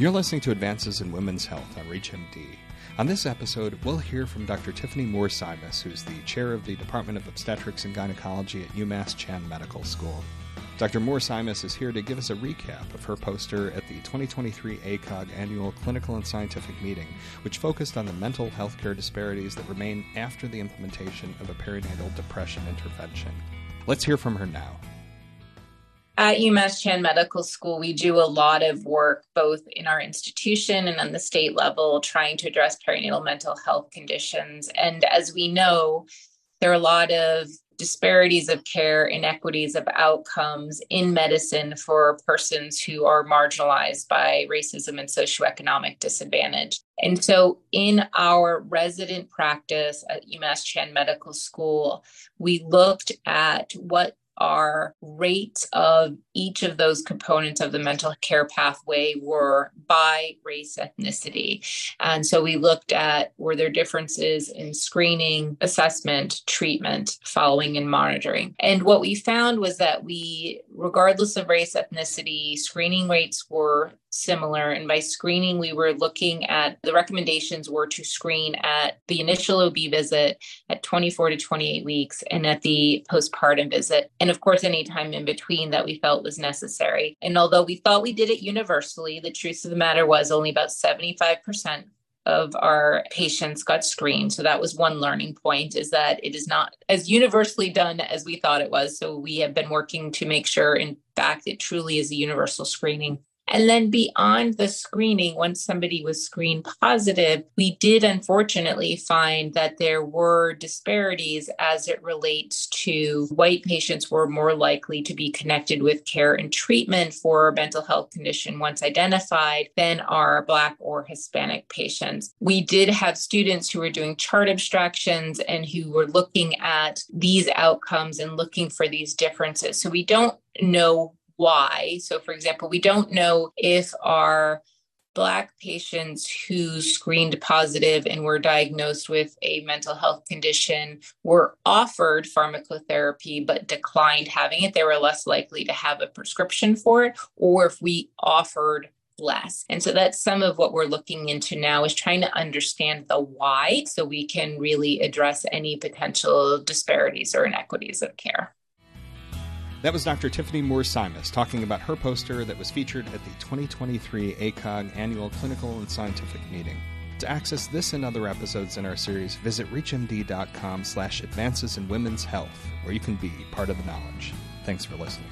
You're listening to Advances in Women's Health on ReachMD. On this episode, we'll hear from Dr. Tiffany Moore Simas, who's the chair of the Department of Obstetrics and Gynecology at UMass Chan Medical School. Dr. Moore Simas is here to give us a recap of her poster at the 2023 ACOG annual clinical and scientific meeting, which focused on the mental health care disparities that remain after the implementation of a perinatal depression intervention. Let's hear from her now. At UMass Chan Medical School, we do a lot of work both in our institution and on the state level trying to address perinatal mental health conditions. And as we know, there are a lot of disparities of care, inequities of outcomes in medicine for persons who are marginalized by racism and socioeconomic disadvantage. And so, in our resident practice at UMass Chan Medical School, we looked at what our rates of each of those components of the mental care pathway were by race ethnicity. And so we looked at were there differences in screening, assessment, treatment, following, and monitoring. And what we found was that we, regardless of race ethnicity, screening rates were similar. And by screening, we were looking at the recommendations were to screen at the initial OB visit at 24 to 28 weeks and at the postpartum visit. And of course, any time in between that we felt was necessary. And although we thought we did it universally, the truth of the matter was only about 75% of our patients got screened. So that was one learning point is that it is not as universally done as we thought it was. So we have been working to make sure, in fact, it truly is a universal screening. And then beyond the screening, once somebody was screened positive, we did unfortunately find that there were disparities as it relates to white patients were more likely to be connected with care and treatment for a mental health condition once identified than our Black or Hispanic patients. We did have students who were doing chart abstractions and who were looking at these outcomes and looking for these differences. So we don't know why. So, for example, we don't know if our Black patients who screened positive and were diagnosed with a mental health condition were offered pharmacotherapy but declined having it. They were less likely to have a prescription for it, or if we offered less. And so that's some of what we're looking into now is trying to understand the why so we can really address any potential disparities or inequities of care. That was Dr. Tiffany Moore Simas talking about her poster that was featured at the 2023 ACOG Annual Clinical and Scientific Meeting. To access this and other episodes in our series, visit reachmd.com slash advances in women's health, where you can be part of the knowledge. Thanks for listening.